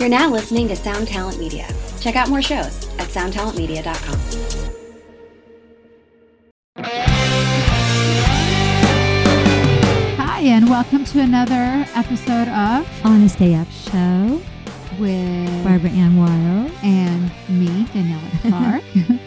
You're now listening to Sound Talent Media. Check out more shows at soundtalentmedia.com. Hi, and welcome to another episode of Honest AF Show with Barbaranne Wylde. and me, Daniela Clarke.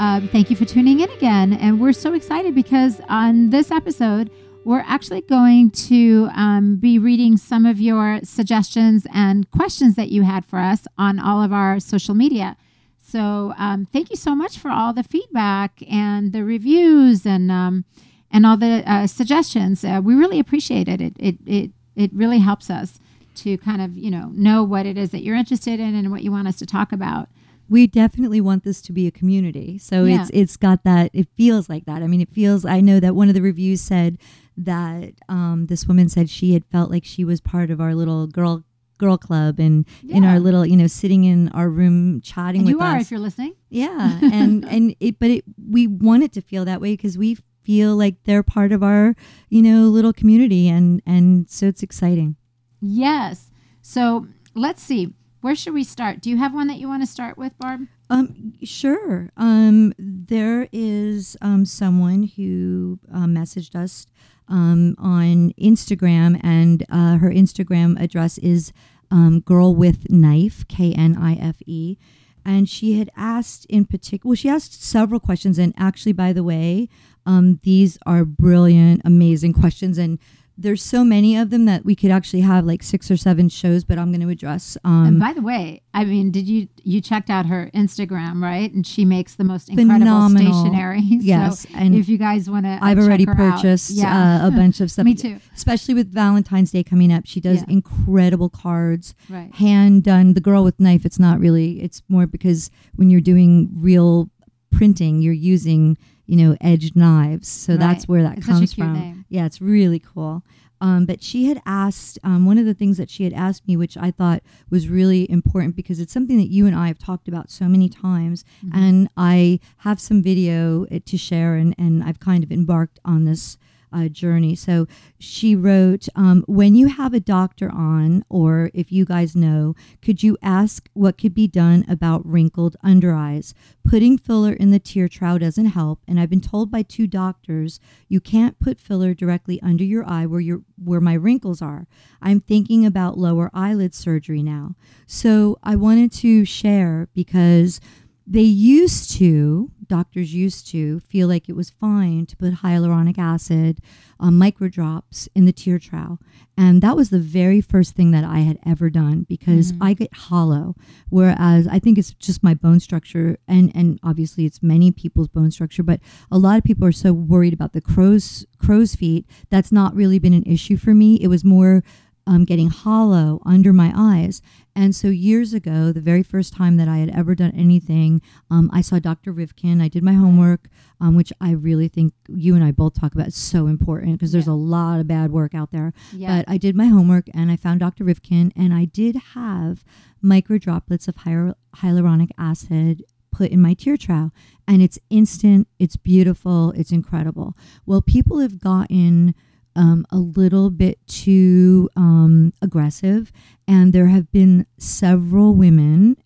um, thank you for tuning in again. And we're so excited because on this episode, we're actually going to um, be reading some of your suggestions and questions that you had for us on all of our social media. So um, thank you so much for all the feedback and the reviews and um, and all the uh, suggestions. Uh, we really appreciate it. It, it. it it really helps us to kind of you know know what it is that you're interested in and what you want us to talk about. We definitely want this to be a community. So Yeah. it's it's got that it feels like that. I mean it feels I know that one of the reviews said that um, this woman said she had felt like she was part of our little girl girl club and in our little you know sitting in our room chatting And with you are us. if you're listening. Yeah, and and it, but it, we want it to feel that way because we feel like they're part of our, you know, little community, and and so it's exciting. Yes. So let's see. Where should we start? Do you have one that you want to start with, Barb? Um, sure. Um, there is um someone who uh, messaged us um on Instagram, and uh, her Instagram address is um girl with knife K N I F E. And she had asked in particular, well, she asked several questions. And actually, by the way, um, these are brilliant, amazing questions. And there's so many of them that we could actually have like six or seven shows, but I'm going to address. Um, and by the way, I mean, did you you checked out her Instagram, right? And she makes the most incredible Phenomenal. stationery. Yes, So and if you guys want to, I've already purchased Yeah. uh, a bunch of stuff. Me too. Especially with Valentine's Day coming up, she does Yeah. incredible cards, Right. hand done. The girl with knife, it's not really. It's more because when you're doing real printing, you're using you know edged knives. So that's where that It's comes from. name. Yeah, it's really cool. Um, but she had asked um, one of the things that she had asked me, which I thought was really important because it's something that you and I have talked about so many times, Mm-hmm. and I have some video uh, to share, and, and I've kind of embarked on this uh, journey. So she wrote, um, when you have a doctor on, or if you guys know, could you ask what could be done about wrinkled under eyes? Putting filler in the tear trough doesn't help, and I've been told by two doctors you can't put filler directly under your eye where your where my wrinkles are. I'm thinking about lower eyelid surgery now. So I wanted to share because they used to doctors used to feel like it was fine to put hyaluronic acid um, microdrops in the tear trough and that was the very first thing that i had ever done because i get hollow whereas i think it's just my bone structure and and obviously it's many people's bone structure but a lot of people are so worried about the crow's crow's feet. That's not really been an issue for me. It was more um, getting hollow under my eyes. And so years ago, the very first time that I had ever done anything, um, I saw Dr. Rivkin. I did my homework, um, which I really think you and I both talk about is so important because there's Yeah. a lot of bad work out there. Yeah. But I did my homework and I found Dr. Rivkin, and I did have micro droplets of hyal- hyaluronic acid put in my tear trough and it's instant it's beautiful it's incredible well people have gotten um, a little bit too um, aggressive. And there have been several women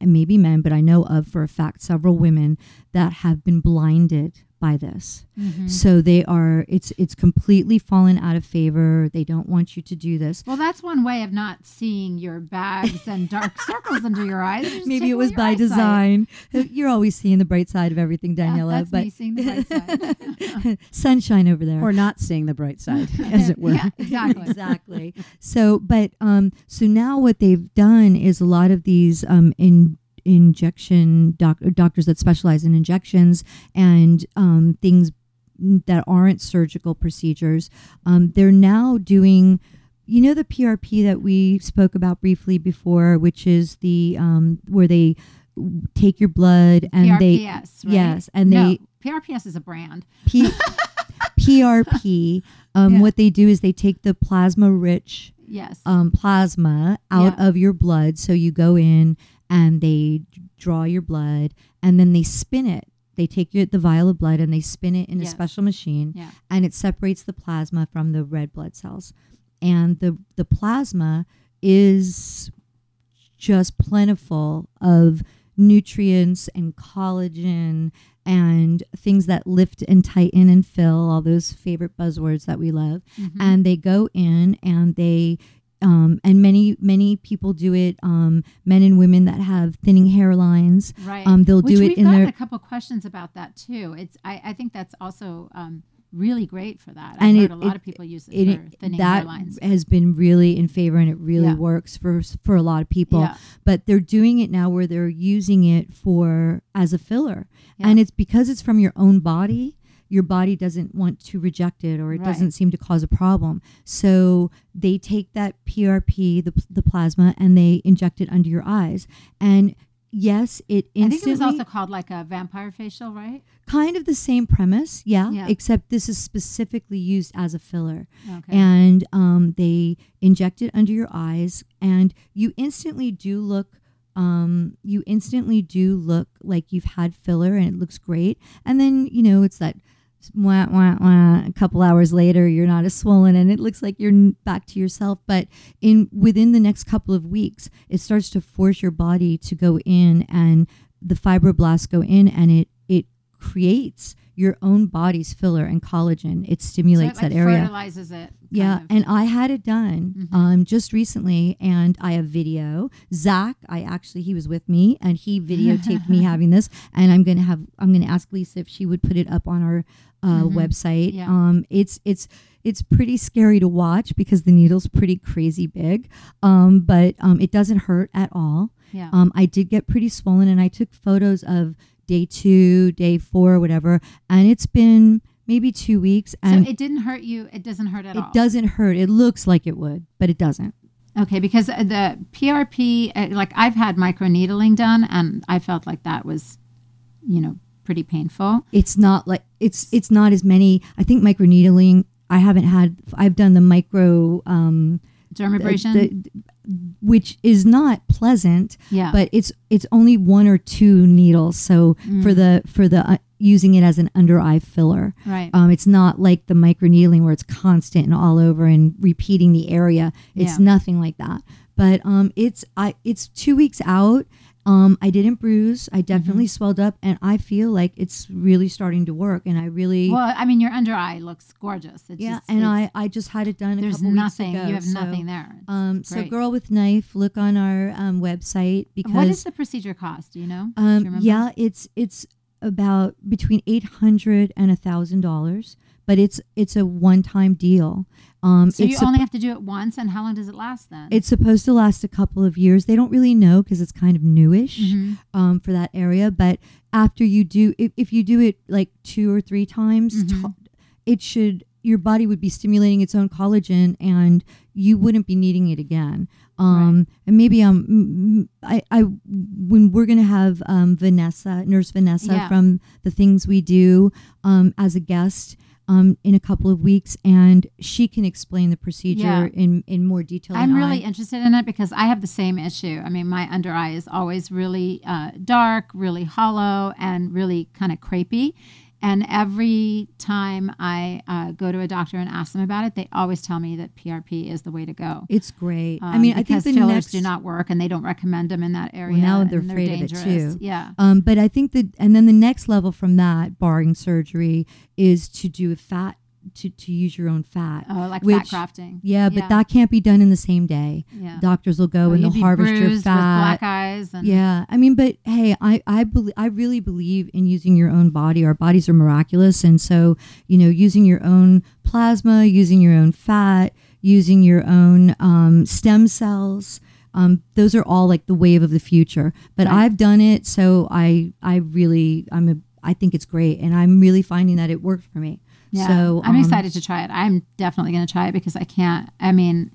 and maybe men but i know of for a fact several women that have been blinded by this Mhm. so they are it's it's completely fallen out of favor they don't want you to do this Well, that's one way of not seeing your bags and dark circles under your eyes. Just maybe it was by design you're always seeing the bright side of everything Yeah, daniela that's but me seeing the bright side. sunshine over there or not seeing the bright side, as it were. Yeah, exactly. exactly. So, but um, so now what they've done is a lot of these um in injection doc- doctors that specialize in injections and um, things that aren't surgical procedures. Um, they're now doing. You know the PRP that we spoke about briefly before, which is the um, where they take your blood and they PRPS, right? yes, and no, they PRPS is a brand. P- PRP. Um, Yeah. What they do is they take the plasma rich Yes. um, plasma out Yeah. of your blood. So you go in and they draw your blood and then they spin it. They take your, the vial of blood and they spin it in Yes. a special machine yeah. and it separates the plasma from the red blood cells. And the, the plasma is just plentiful of nutrients and collagen and things that lift and tighten and fill all those favorite buzzwords that we love Mhm. and they go in and they um, and many many people do it um, men and women that have thinning hairlines right. um, they'll Which do it we've in their a couple questions about that too. It's I, I think that's also um, really great for that. I've And heard it- a lot it- of people use it, it, for thinning that hairlines. has been really in favor and it really Yeah. works for for a lot of people Yeah. but they're doing it now where they're using it for as a filler Yeah. and it's because it's from your own body your body doesn't want to reject it or it Right. doesn't seem to cause a problem so they take that prp the, the plasma and they inject it under your eyes and yes it instantly. I think it was also called like a vampire facial, right? kind of the same premise yeah, Yeah. except this is specifically used as a filler Okay. and um, they inject it under your eyes and you instantly do look um, you instantly do look like you've had filler and it looks great and then you know it's that wah, wah, wah, a couple hours later you're not as swollen and it looks like you're back to yourself. But in within the next couple of weeks it starts to force your body to go in and the fibroblasts go in and it it creates your own body's filler and collagen it so stimulates it, like, that area fertilizes it. yeah, of. and I had it done Mhm. um, just recently, and I have video. Zakk, I actually he was with me, and he videotaped me having this, and I'm gonna have I'm gonna ask Lisa if she would put it up on our uh, Mhm. website. Yeah. Um, it's it's it's pretty scary to watch because the needle's pretty crazy big, um, but um, it doesn't hurt at all. yeah. Um, I did get pretty swollen, and I took photos of day two, day four, whatever, and it's been maybe two weeks, so and it didn't hurt you. It doesn't hurt at it all. It doesn't hurt. It looks like it would, but it doesn't. Okay, because the PRP, uh, like I've had microneedling done, and I felt like that was, you know, pretty painful. It's not like it's it's not as many. I think microneedling. I haven't had. I've done the micro, um, Dermabrasion. the- which is not pleasant, yeah. but it's it's only one or two needles. So Mm. for the for the uh, using it as an under eye filler, right. um, it's not like the microneedling where it's constant and all over and repeating the area. It's Yeah. nothing like that. But um, it's I it's two weeks out. Um, I didn't bruise. I definitely Mm-hmm. swelled up, and I feel like it's really starting to work. And I really, well, I mean, your under eye looks gorgeous. It's yeah. just, and I, I just had it done a there's couple nothing. weeks ago. you have so, nothing there. It's Um, so girl with knife, look on our um, website because what does the procedure cost? Do you know? Do you um, yeah, it's it's about between eight hundred and a thousand dollars, but it's it's a one time deal. Um, So you only have to do it once, and how long does it last then? It's supposed to last a couple of years. They don't really know because it's kind of newish Mhm. um, for that area. But after you do, if, if you do it like two or three times, Mhm. to- it should your body would be stimulating its own collagen, and you wouldn't be needing it again. Um, And maybe um, I, I when we're gonna have um, Vanessa, Nurse Vanessa Yeah. from the things we do um, as a guest. Um, in a couple of weeks, and she can explain the procedure Yeah. in in more detail. I'm really I. interested in it because I have the same issue. I mean, my under eye is always really uh, dark, really hollow, and really kind of crepey. And every time I uh, go to a doctor and ask them about it, they always tell me that PRP is the way to go. It's great. I Um, mean, I think the fillers next do not work, and they don't recommend them in that area. now and they're afraid of it, too. Yeah. Um, but I think that, and then the next level from that, barring surgery, is to do a fat to to use your own fat. Oh, like Which- fat grafting. Yeah, but yeah. that can't be done in the same day. Yeah. Doctors will go Well, and they'll harvest your fat. black eyes. And Yeah, I mean, but hey, I I believe I really believe in using your own body. Our bodies are miraculous, and so you know, using your own plasma, using your own fat, using your own um, stem cells. Um, those are all like the wave of the future. But Right. I've done it, so I I really I'm a I think it's great, and I'm really finding that it worked for me. Yeah, So I'm um, excited to try it. I'm definitely going to try it because I can't. I mean,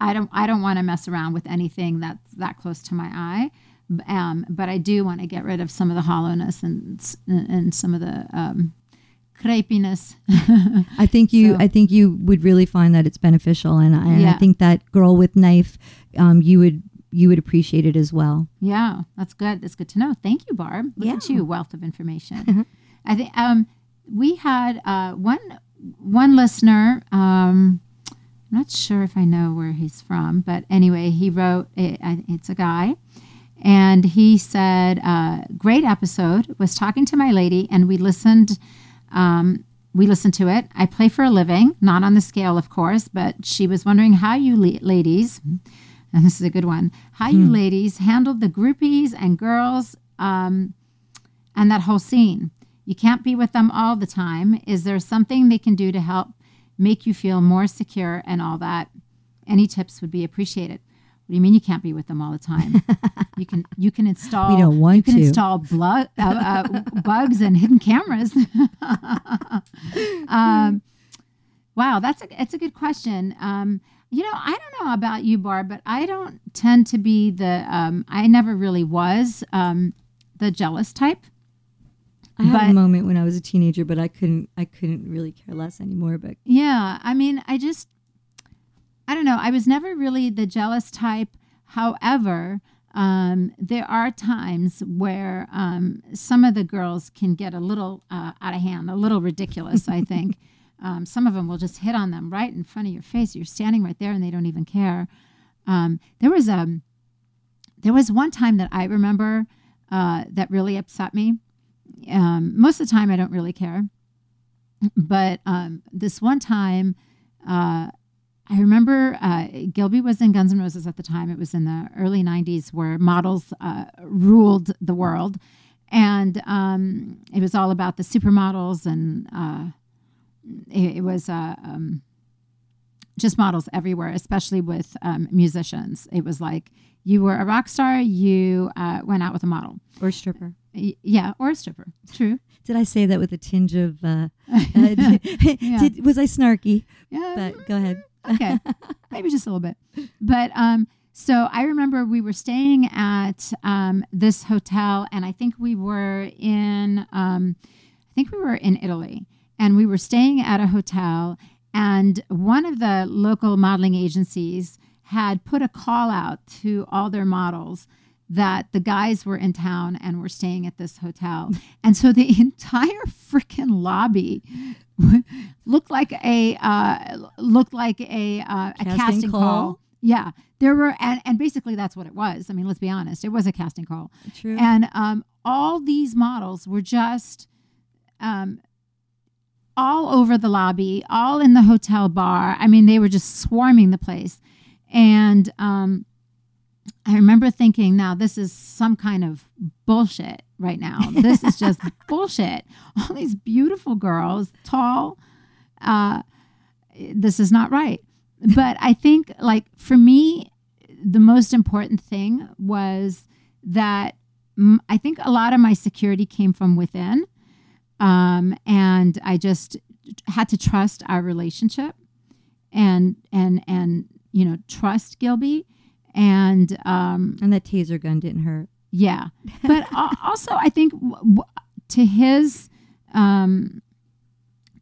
I don't. I don't want to mess around with anything that's that close to my eye. Um, but I do want to get rid of some of the hollowness and and some of the um, crepiness. I think you So- I think you would really find that it's beneficial, and, I- and I think that girl with knife, um, you would you would appreciate it as well. yeah, that's good. That's good to know. Thank you, Barb. Look at you, wealth of information. I think um, we had uh, one one listener. Um, I'm not sure if I know where he's from, but anyway, he wrote. It, it's a guy, and he said, uh, "Great episode. Was talking to my lady, and we listened." Um, we listened to it. I play for a living, not on the scale, of course, but she was wondering how you la- ladies, and this is a good one, how you ladies handled the groupies and girls um, and that whole scene. You can't be with them all the time. Is there something they can do to help make you feel more secure and all that? Any tips would be appreciated. What do you mean you can't be with them all the time? you can you can install We don't want you can to. install blu- uh, uh, bugs and hidden cameras. um, wow, that's a it's a good question. Um, you know, I don't know about you, Barb, but I don't tend to be the. Um, I never really was um, the jealous type. I had But- a moment when I was a teenager, but I couldn't. I couldn't really care less anymore. But Yeah, I mean, I just, I don't know. I was never really the jealous type. However, um, there are times where um, some of the girls can get a little uh, out of hand, a little ridiculous. I think um, some of them will just hit on them right in front of your face. You're standing right there, and they don't even care. Um, there was a, there was one time that I remember uh, that really upset me. Um, most of the time, I don't really care but um, this one time, uh, I remember uh, Gilby was in Guns N' Roses at the time. It was in the early '90s, where models uh, ruled the world, and um, it was all about the supermodels, and uh, it, it was uh, um, just models everywhere, especially with um, musicians. It was like you were a rock star, you uh, went out with a model, or stripper. Yeah, or a stripper. True. Did I say that with a tinge of? Uh, uh, Yeah. did- was I snarky? Yeah, But go ahead. okay maybe just a little bit but um so i remember we were staying at um this hotel and i think we were in um i think we were in italy and we were staying at a hotel and one of the local modeling agencies had put a call out to all their models that the guys were in town and were staying at this hotel. And so the entire freaking lobby looked like a uh, looked like a uh, a Casting casting call. call? Yeah, there were, and, and basically that's what it was. I mean, let's be honest, it was a casting call. True. And um, all these models were just um, all over the lobby, all in the hotel bar. I mean, they were just swarming the place. And um, I remember thinking, now this is some kind of bullshit right now. This is just bullshit. All these beautiful girls, tall. Uh, this is not right. But I think, like, for me, the most important thing was that mm, I think a lot of my security came from within. Um, and I just had to trust our relationship and, and, and, you know, trust Gilby. And, um, and the taser gun didn't hurt. yeah, but also I think w- w- to his um,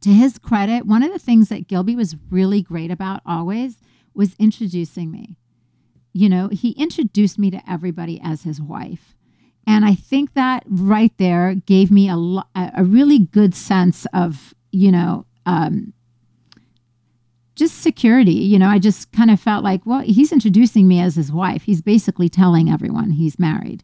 to his credit, one of the things that Gilby was really great about always was introducing me. You know, he introduced me to everybody as his wife, and I think that right there gave me a lo- a a really good sense of you know. Um, just security, you know, I just kind of felt like, well, he's introducing me as his wife. He's basically telling everyone he's married.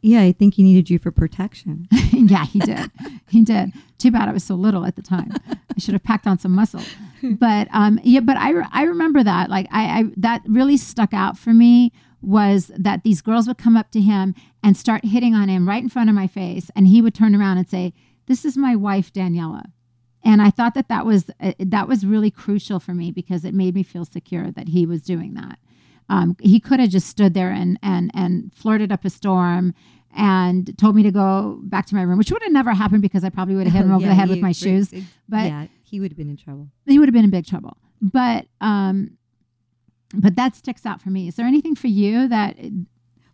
Yeah, I think he needed you for protection. yeah, he did. he did. Too bad I was so little at the time. I should have packed on some muscle. But um, yeah, but I, re- I remember that. Like I, I that really stuck out for me was that these girls would come up to him and start hitting on him right in front of my face, and he would turn around and say, "This is my wife, Daniela." And I thought that that was uh, that was really crucial for me because it made me feel secure that he was doing that. Um, he could have just stood there and and and flirted up a storm and told me to go back to my room, which would have never happened because I probably would have hit him over Yeah, the head with my shoes. But yeah, he would have been in trouble. he would have been in big trouble. But um, but that sticks out for me. Is there anything for you that?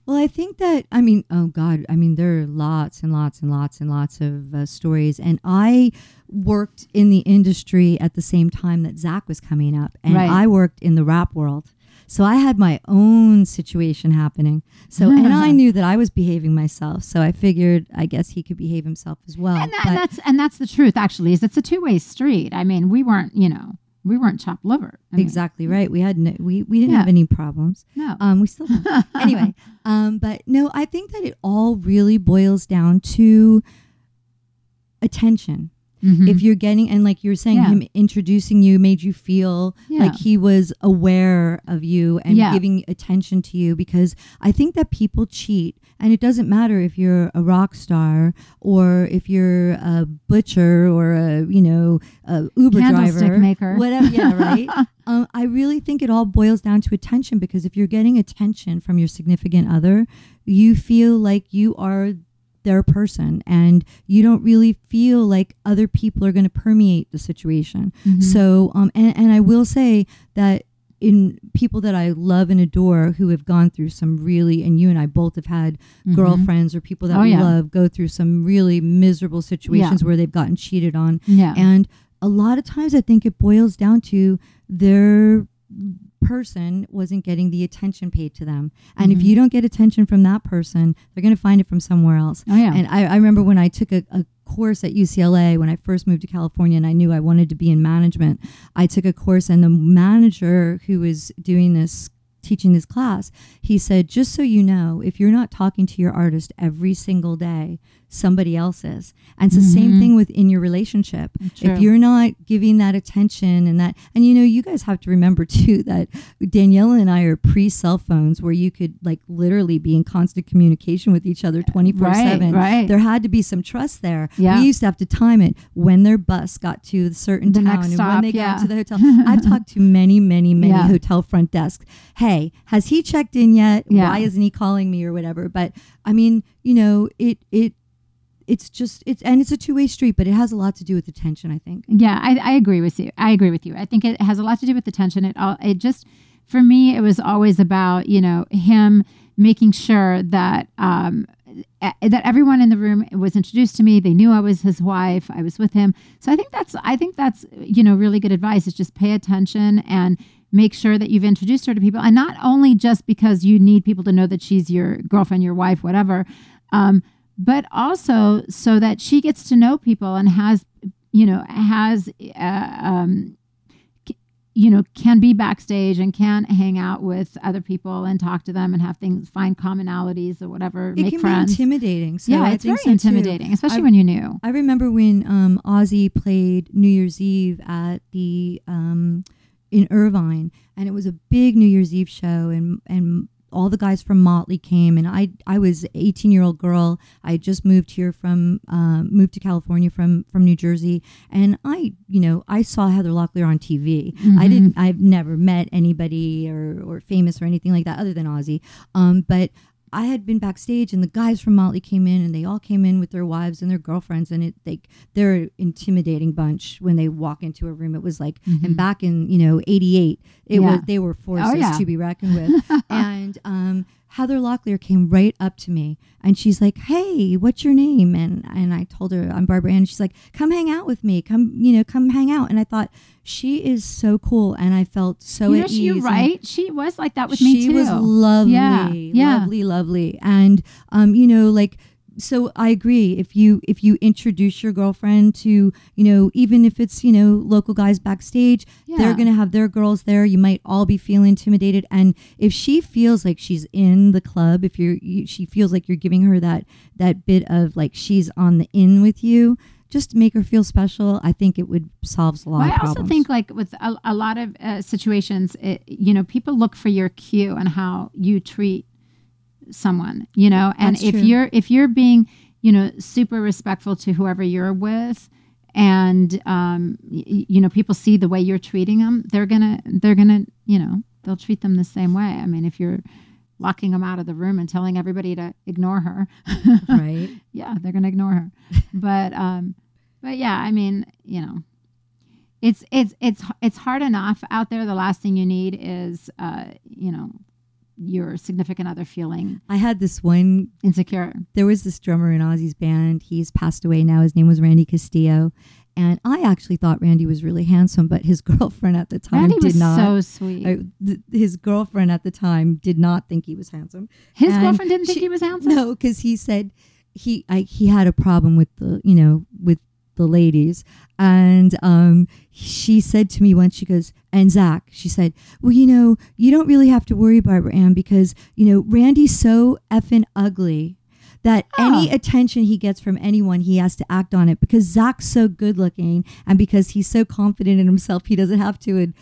Well, I think that I mean, oh God, I mean, there are lots and lots and lots and lots of uh, stories, and I worked in the industry at the same time that Zakk was coming up, and Right. I worked in the rap world. So I had my own situation happening. So and I knew that I was behaving myself. So I figured, I guess he could behave himself as well. And, that, But- and that's and that's the truth. Actually, is it's a two way street. I mean, we weren't, you know, we weren't chopped liver. I mean, exactly right. We had no, we we didn't Yeah. have any problems. No. Um, we still don't. anyway. Um, but no, I think that it all really boils down to attention. Mhm. If you're getting and like you're saying, Yeah. him introducing you made you feel Yeah. like he was aware of you and giving attention to you. Because I think that people cheat, and it doesn't matter if you're a rock star or if you're a butcher or a you know a Uber driver, maker. whatever. Yeah, right. um, I really think it all boils down to attention because if you're getting attention from your significant other, you feel like you are their person and you don't really feel like other people are going to permeate the situation. Mhm. So, um, and, and I will say that in people that I love and adore who have gone through some really, and you and I both have had Mhm. girlfriends or people that Oh, we yeah. love go through some really miserable situations where they've gotten cheated on. Yeah. And a lot of times I think it boils down to their person wasn't getting the attention paid to them. And if Mhm. you don't get attention from that person, they're going to find it from somewhere else. oh yeah. And I, I remember when I took a, a course at UCLA when I first moved to California and I knew I wanted to be in management. I took a course and the manager who was doing this teaching this class, he said, just so you know, if you're not talking to your artist every single day, somebody else is. And it's the same Mhm. thing within your relationship. True. If you're not giving that attention and that, and you know, you guys have to remember too that Daniela and I are pre cell phones where you could like literally be in constant communication with each other 24 right. 7 Right. there had to be some trust there. Yeah. We used to have to time it when their bus got to a certain The town and stop, when they yeah. got to the hotel. I've talked to many, many, many Yeah. hotel front desks. Hey, has he checked in yet? Yeah. Why isn't he calling me or whatever? But I mean, you know, it it it's just it's and it's a two way street, but it has a lot to do with attention. I think. Yeah, I, I agree with you. I agree with you. I think it has a lot to do with attention. It all it just for me it was always about you know him making sure that um that everyone in the room was introduced to me. They knew I was his wife. I was with him. So I think that's I think that's you know really good advice. Is just pay attention and make sure that you've introduced her to people, and not only just because you need people to know that she's your girlfriend, your wife, whatever. Um, but also so that she gets to know people and has you know has uh, um, c- you know can be backstage and can hang out with other people and talk to them and have things find commonalities or whatever It make can friends be intimidating. So yeah I it's very so, too. intimidating especially I- when you're new I remember when um, Ozzy played New Year's Eve at the um, in Irvine, and it was a big New Year's Eve show, and and all the guys from Motley came, and I I was an 18 year old girl. I just moved here from um, moved to California from from New Jersey, and I you know I saw Heather Locklear on TV. I Mhm. didn't. I've never met anybody or or famous or anything like that other than Ozzy. Um, but I had been backstage and the guys from Motley came in and they all came in with their wives and their girlfriends and it like they're an intimidating bunch when they walk into a room. It was like and back in, you know, eighty eight, it Mm-hmm. Yeah. was they were forces yeah. to be reckoned with. and um Heather Locklear came right up to me and she's like, Hey, what's your name? And and I told her I'm Barbara Ann. And she's like, Come hang out with me. Come, you know, come hang out. And I thought, she is so cool and I felt so you know at she, ease. you're and- right she was like that with me too She was lovely, Yeah, yeah. lovely, lovely, and um, you know, like. So I agree. If you if you introduce your girlfriend to you know even if it's you know local guys backstage, Yeah. they're gonna have their girls there. You might all be feeling intimidated, and if she feels like she's in the club, if you're you, she feels like you're giving her that that bit of like she's on the in with you, just to make her feel special. I think it would solves a lot Well, I also think like with a, a lot of uh, situations, it, you know, people look for your cue and how you treat someone, you know, and That's if true. you're if you're being, you know, super respectful to whoever you're with, and um, y- you know, people see the way you're treating them, they're gonna they're gonna you know they'll treat them the same way. I mean, if you're locking them out of the room and telling everybody to ignore her, right? yeah, they're gonna ignore her. but um, but yeah, I mean, you know, it's it's it's it's hard enough out there. The last thing you need is uh, you know, your significant other feeling I had this one insecure. there was this drummer in Ozzy's band. He's passed away now. His name was Randy Castillo. And I actually thought Randy was really handsome, but his girlfriend at the time Randy did was not. so sweet. uh, th- his girlfriend at the time did not think he was handsome. His and girlfriend didn't think he was handsome. No, because he said he I, he had a problem with the you know with the ladies. And um, she said to me once, she goes, and Zakk, she said, well, you know, you don't really have to worry, Barbara Ann, because, you know, Randy's so effing ugly that any attention he gets from anyone, he has to act on it because Zakk's so good looking and because he's so confident in himself, he doesn't have to. And,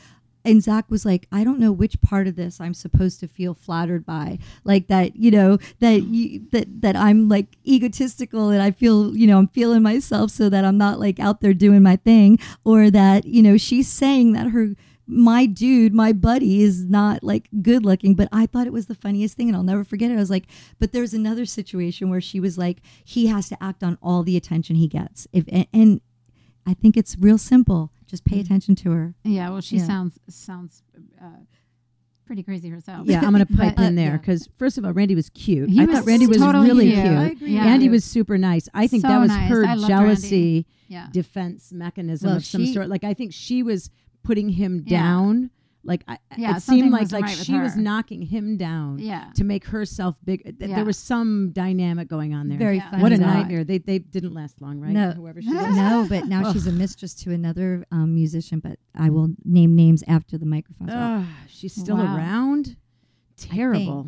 and Zakk was like, I don't know which part of this I'm supposed to feel flattered by, like that, you know, that you, that that I'm like egotistical and I feel, you know, I'm feeling myself so that I'm not like out there doing my thing, or that you know she's saying that her my dude, my buddy is not like good looking, but I thought it was the funniest thing and I'll never forget it. I was like, but there's another situation where she was like, he has to act on all the attention he gets. If and, and I think it's real simple. Just pay attention to her. Yeah, well, she Yeah. sounds sounds uh, pretty crazy herself. Yeah, I'm going to pipe But- in there yeah. because first of all, Randy was cute. He I was thought Randy was totally really cute. cute. Yeah. Andy was super nice. I think So that was nice. her jealousy Yeah. defense mechanism Well, of some she- sort. Like I think she was putting him Yeah. down. Like I, Yeah, it seemed like like right she was knocking him down Yeah. to make herself big. Th- Yeah. There was some dynamic going on there. Very Yeah. funny. what a Zakk. nightmare. They they didn't last long, right? No. Whoever she was. no, but now she's a mistress to another um, musician, but I will name names after the microphone's off. Ugh, she's still Wow. around. Terrible.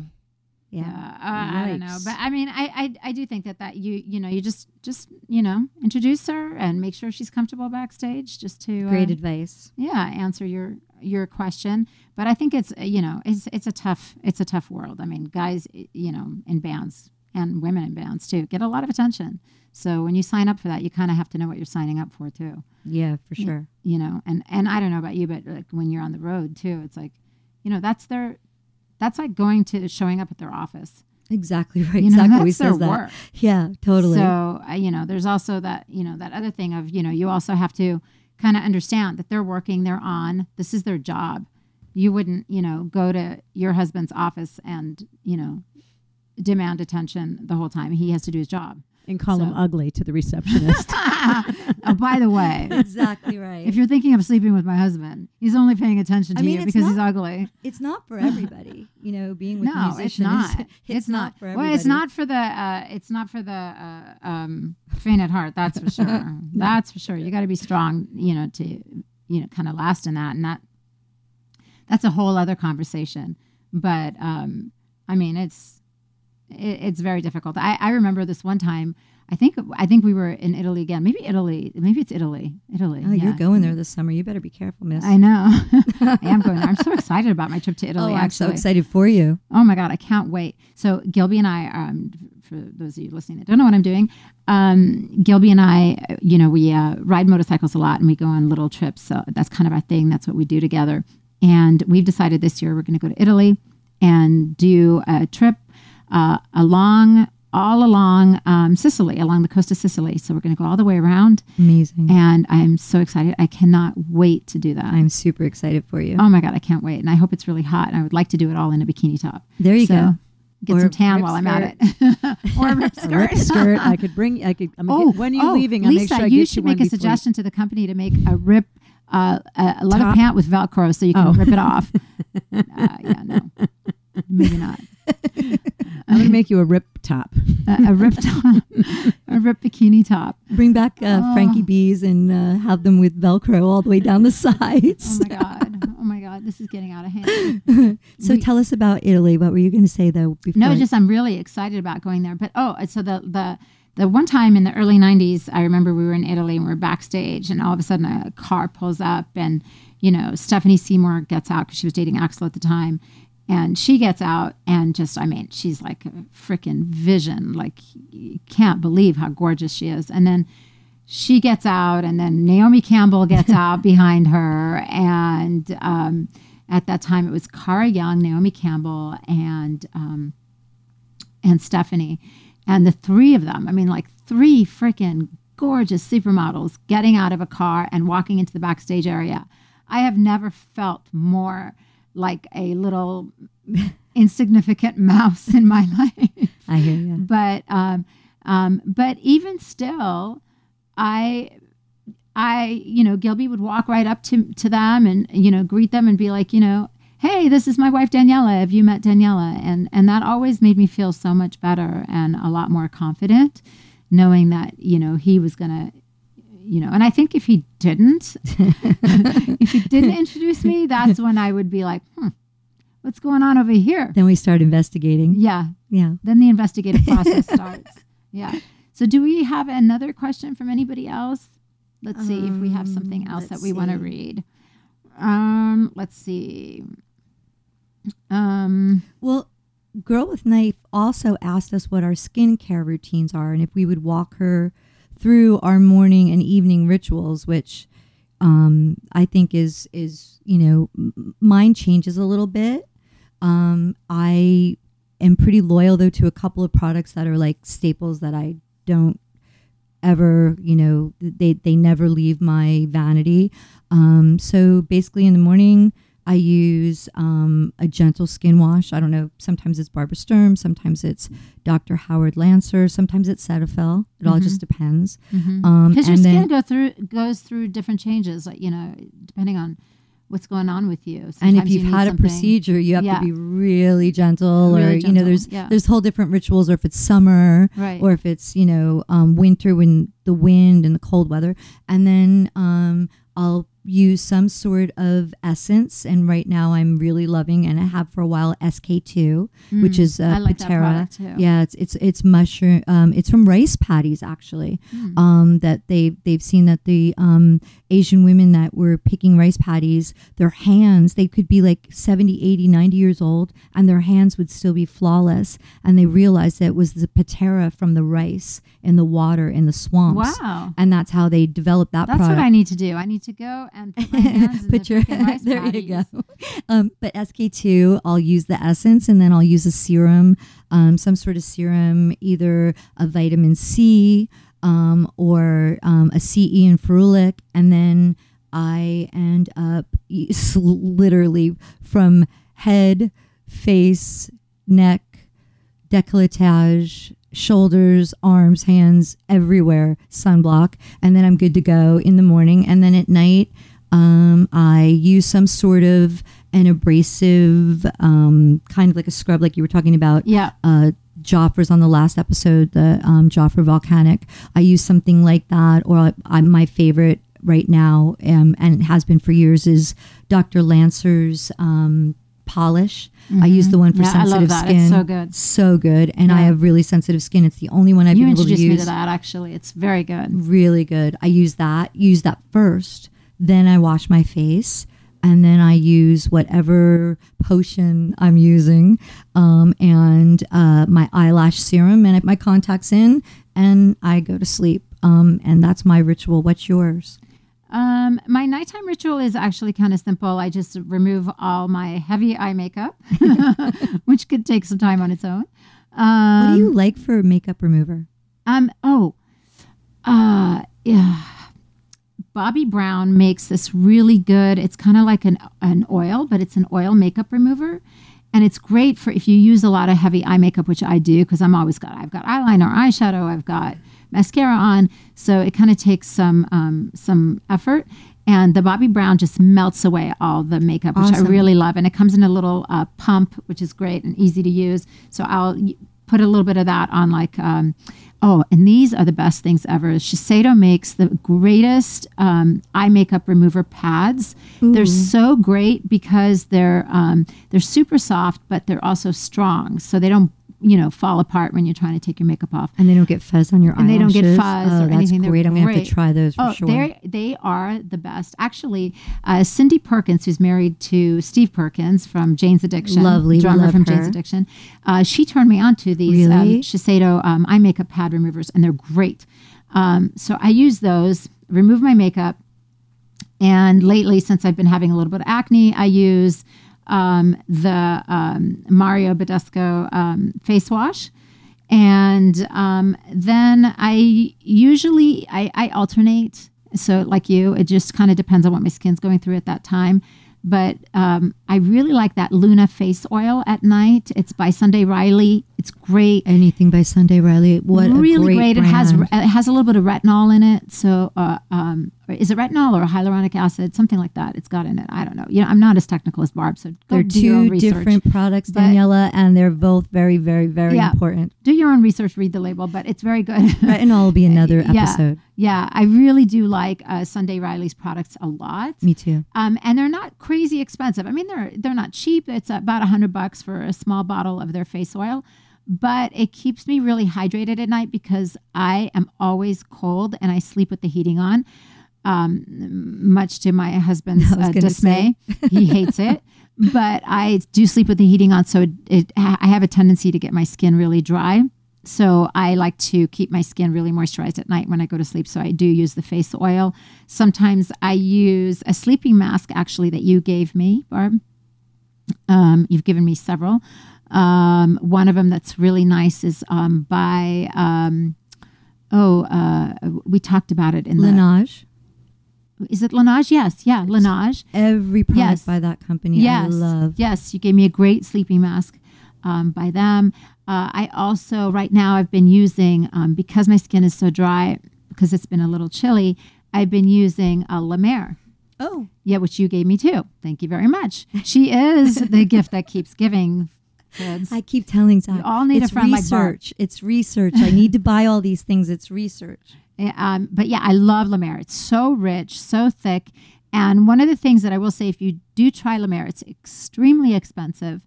Yeah. Uh, I don't know, but I mean, I, I I do think that that you you know you just just you know introduce her and make sure she's comfortable backstage, just to uh, Great advice. yeah answer your your question. But I think it's uh, you know it's it's a tough it's a tough world. I mean, guys you know in bands and women in bands too get a lot of attention. So when you sign up for that, you kind of have to know what you're signing up for too. Yeah, for sure. You know, and and I don't know about you, but like when you're on the road too, it's like you know that's their that's like going to showing up at their office. Exactly right. You know, Zakk that's always their says that. work. Yeah, totally. So uh, you know, there's also that you know that other thing of you know you also have to kind of understand that they're working, they're on. This is their job. You wouldn't you know go to your husband's office and you know demand attention the whole time. He has to do his job. And call him So- ugly to the receptionist. oh, by the way, exactly right. if you're thinking of sleeping with my husband, he's only paying attention to I mean, you it's because he's ugly. it's not for everybody, you know, being with a No, it's not. Is, it's, not. for well, it's not for the. Uh, it's not for the uh, um, faint at heart. That's for sure. That's for sure. You got to be strong, you know, to you know, kind of last in that, and that. That's a whole other conversation. But um, I mean, it's it, it's very difficult. I, I remember this one time. I think I think we were in Italy again. Maybe Italy. Maybe it's Italy. Italy. Oh, you're going there this summer. You better be careful, miss. I know. I am going there. I'm so excited about my trip to Italy. oh, I'm so excited for you. Oh my God, I can't wait. So Gilby and I, um, for those of you listening that don't know what I'm doing, um, Gilby and I, you know, we uh, ride motorcycles a lot and we go on little trips. So that's kind of our thing. That's what we do together. And we've decided this year we're going to go to Italy and do a trip uh, along, all along um, Sicily, along the coast of Sicily. So we're going to go all the way around. Amazing. And I'm so excited. I cannot wait to do that. I'm super excited for you. oh my God, I can't wait. And I hope it's really hot. And I would like to do it all in a bikini top. there you So, go. Get Or some tan while I'm at it. or a rip A skirt. rip skirt. I could bring. I could. I'm oh, get, when are you oh, leaving? I'll Lisa, make sure I you get should you make a before suggestion to the company to make a rip, uh, a, a leather Top? pant with Velcro so you can Oh. rip it off. uh, yeah, no, maybe not. I'm gonna make you a rip top. A, a rip top, a rip bikini top. Bring back uh, Oh. Frankie Bees and uh, have them with Velcro all the way down the sides. Oh my god! Oh my god! This is getting out of hand. so We- tell us about Italy. What were you going to say though? Before No, just I'm really excited about going there. But oh, so the the the one time in the early '90s, I remember we were in Italy and we are backstage, and all of a sudden a car pulls up, and you know Stephanie Seymour gets out because she was dating Axl at the time, and she gets out and just I mean she's like a freaking vision, like you can't believe how gorgeous she is, and then. She gets out, and then Naomi Campbell gets out behind her, and um, at that time it was Kara Young, Naomi Campbell, and um, and Stephanie. And the three of them, I mean, like three freaking gorgeous supermodels getting out of a car and walking into the backstage area. I have never felt more like a little insignificant mouse in my life. I hear you. But um, um, but even still, I I you know Gilby would walk right up to to them and you know greet them and be like you know hey this is my wife Daniela have you met Daniela and and that always made me feel so much better and a lot more confident knowing that you know he was gonna you know, and I think if he didn't, if he didn't introduce me, that's when I would be like, hmm, what's going on over here? Then we start investigating. Yeah. Yeah. Then the investigative process starts. Yeah. So, do we have another question from anybody else? Let's see if we have something Um, else that we want to read. Um, let's see. Um, Well, Girl with Knife also asked us what our skincare routines are and if we would walk her through our morning and evening rituals, which um, I think is is you know mine changes a little bit. Um, I am pretty loyal though to a couple of products that are like staples that I don't ever you know they they never leave my vanity. Um, so basically in the morning. I use um, a gentle skin wash. I don't know. Sometimes it's Barbara Sturm. Sometimes it's Dr. Howard Lancer. Sometimes it's Cetaphil. It all just depends. Um, because your and skin go through goes through different changes, like you know, depending on what's going on with you. and if you you've need had a procedure, you have Yeah. to be really gentle, or Really you know, there's yeah. there's whole different rituals. Or if it's summer, Right. or if it's you know um, winter when the wind and the cold weather, and then um, I'll use some sort of essence. And right now, I'm really loving, and I have for a while SK2, which is uh, Mm, like Pitera. Yeah, it's it's it's mushroom. Um, it's from rice paddies actually. Mm. Um, that they they've seen that the um, Asian women that were picking rice paddies, their hands they could be like 70, 80, 90 years old, and their hands would still be flawless. And they realized that it was the Pitera from the rice in the water in the swamps. Wow. And that's how they developed that That's product. what I need to do. I need to go and put my hands in Put the your rice there paddies. you go. Um, but SK2, I'll use the essence, and then I'll use a serum, um, some sort of serum, either a vitamin C um, or um, a CE and ferulic, and then I end up literally from head, face, neck, decolletage, shoulders, arms, hands, everywhere, sunblock, and then I'm good to go in the morning. And then at night, um, I use some sort of an abrasive, um, kind of like a scrub, like you were talking about. Yeah. Uh, Joffre's on the last episode, the um, Joffre Volcanic. I use something like that, or I, I, my favorite right now, um, and it has been for years, is Dr. Lancer's um, polish. I use the one for Mm-hmm. Yeah, I sensitive skin. It's so good. So good. And I have really sensitive skin. It's the only one I've You been able to use. You introduced me to that actually. It's very good. Really good. I use that. Use that first. Then I wash my face. And then I use whatever potion I'm using, um, and uh, my eyelash serum, and my contacts in, and I go to sleep. Um, and that's my ritual. What's yours? Um, my nighttime ritual is actually kind of simple. I just remove all my heavy eye makeup, which could take some time on its own. Um, What do you like for makeup remover? Um. Oh. Uh. Yeah. Bobbi Brown makes this really good. It's kind of like an an oil, but it's an oil makeup remover, and it's great for if you use a lot of heavy eye makeup, which I do because I'm always got I've got eyeliner, eyeshadow, I've got mascara on, so it kind of takes some um, some effort. And the Bobbi Brown just melts away all the makeup, which Awesome. I really love. And it comes in a little uh, pump, which is great and easy to use. So I'll put a little bit of that on like um, oh and these are the best things ever shiseido makes the greatest um, eye makeup remover pads they're so great because they're um, they're super soft but they're also strong so they don't you know fall apart when you're trying to take your makeup off And they don't get fuzz on your eyes. And they don't get fuzz oh, or that's anything. They're great. I'm gonna have to try those for oh, sure. they they are the best. Actually, uh, Cindy Perkins, who's married to Steve Perkins from Jane's Addiction, Lovely, drummer love from her. Jane's Addiction, uh, she turned me on to these um, Really? Shiseido um, eye makeup pad removers, and they're great. Um, so I use those, remove my makeup, and lately, since I've been having a little bit of acne, I use um, the um, Mario Badescu um, face wash. And um, then I usually I, I alternate. So like you, it just kind of depends on what my skin's going through at that time. But um, I really like that Luna face oil at night. It's by Sunday Riley. It's great. Anything by Sunday Riley. What really a great, It has it has a little bit of retinol in it. So, uh, um, is it retinol or hyaluronic acid? Something like that. It's got in it. I don't know. You know, I'm not as technical as Barb, so go They're do your own two research. different products, But- Daniela, and they're both very, very, very Yeah. important. Do your own research. Read the label, but it's very good. Retinol will be another Yeah. episode. yeah, I really do like uh, Sunday Riley's products a lot. Me too. Um, and they're not crazy expensive. I mean, they're they're not cheap. It's about a hundred bucks for a small bottle of their face oil, but it keeps me really hydrated at night because I am always cold and I sleep with the heating on. Um, much to my husband's uh, dismay, he hates it. But I do sleep with the heating on, so it, it I have a tendency to get my skin really dry. So I like to keep my skin really moisturized at night when I go to sleep. So I do use the face oil. Sometimes I use a sleeping mask actually that you gave me, Barb. Um, you've given me several. Um, one of them that's really nice is um, by um, oh uh, we talked about it in Laneige. the is it Laneige? Yes, yeah, Laneige. Every product Yes. by that company Yes, I love. yes, you gave me a great sleeping mask um, by them. Uh, I also right now I've been using um, because my skin is so dry because it's been a little chilly. I've been using a La Mer. Oh, Yeah, which you gave me too. Thank you very much. She is the gift that keeps giving, kids. I keep telling Zakk. You all need a it's friend like Barb. research. It's research. I need to buy all these things. It's research. Eh, Um, but yeah, I love La Mer. It's so rich, so thick. And one of the things that I will say, if you do try La Mer, it's extremely expensive.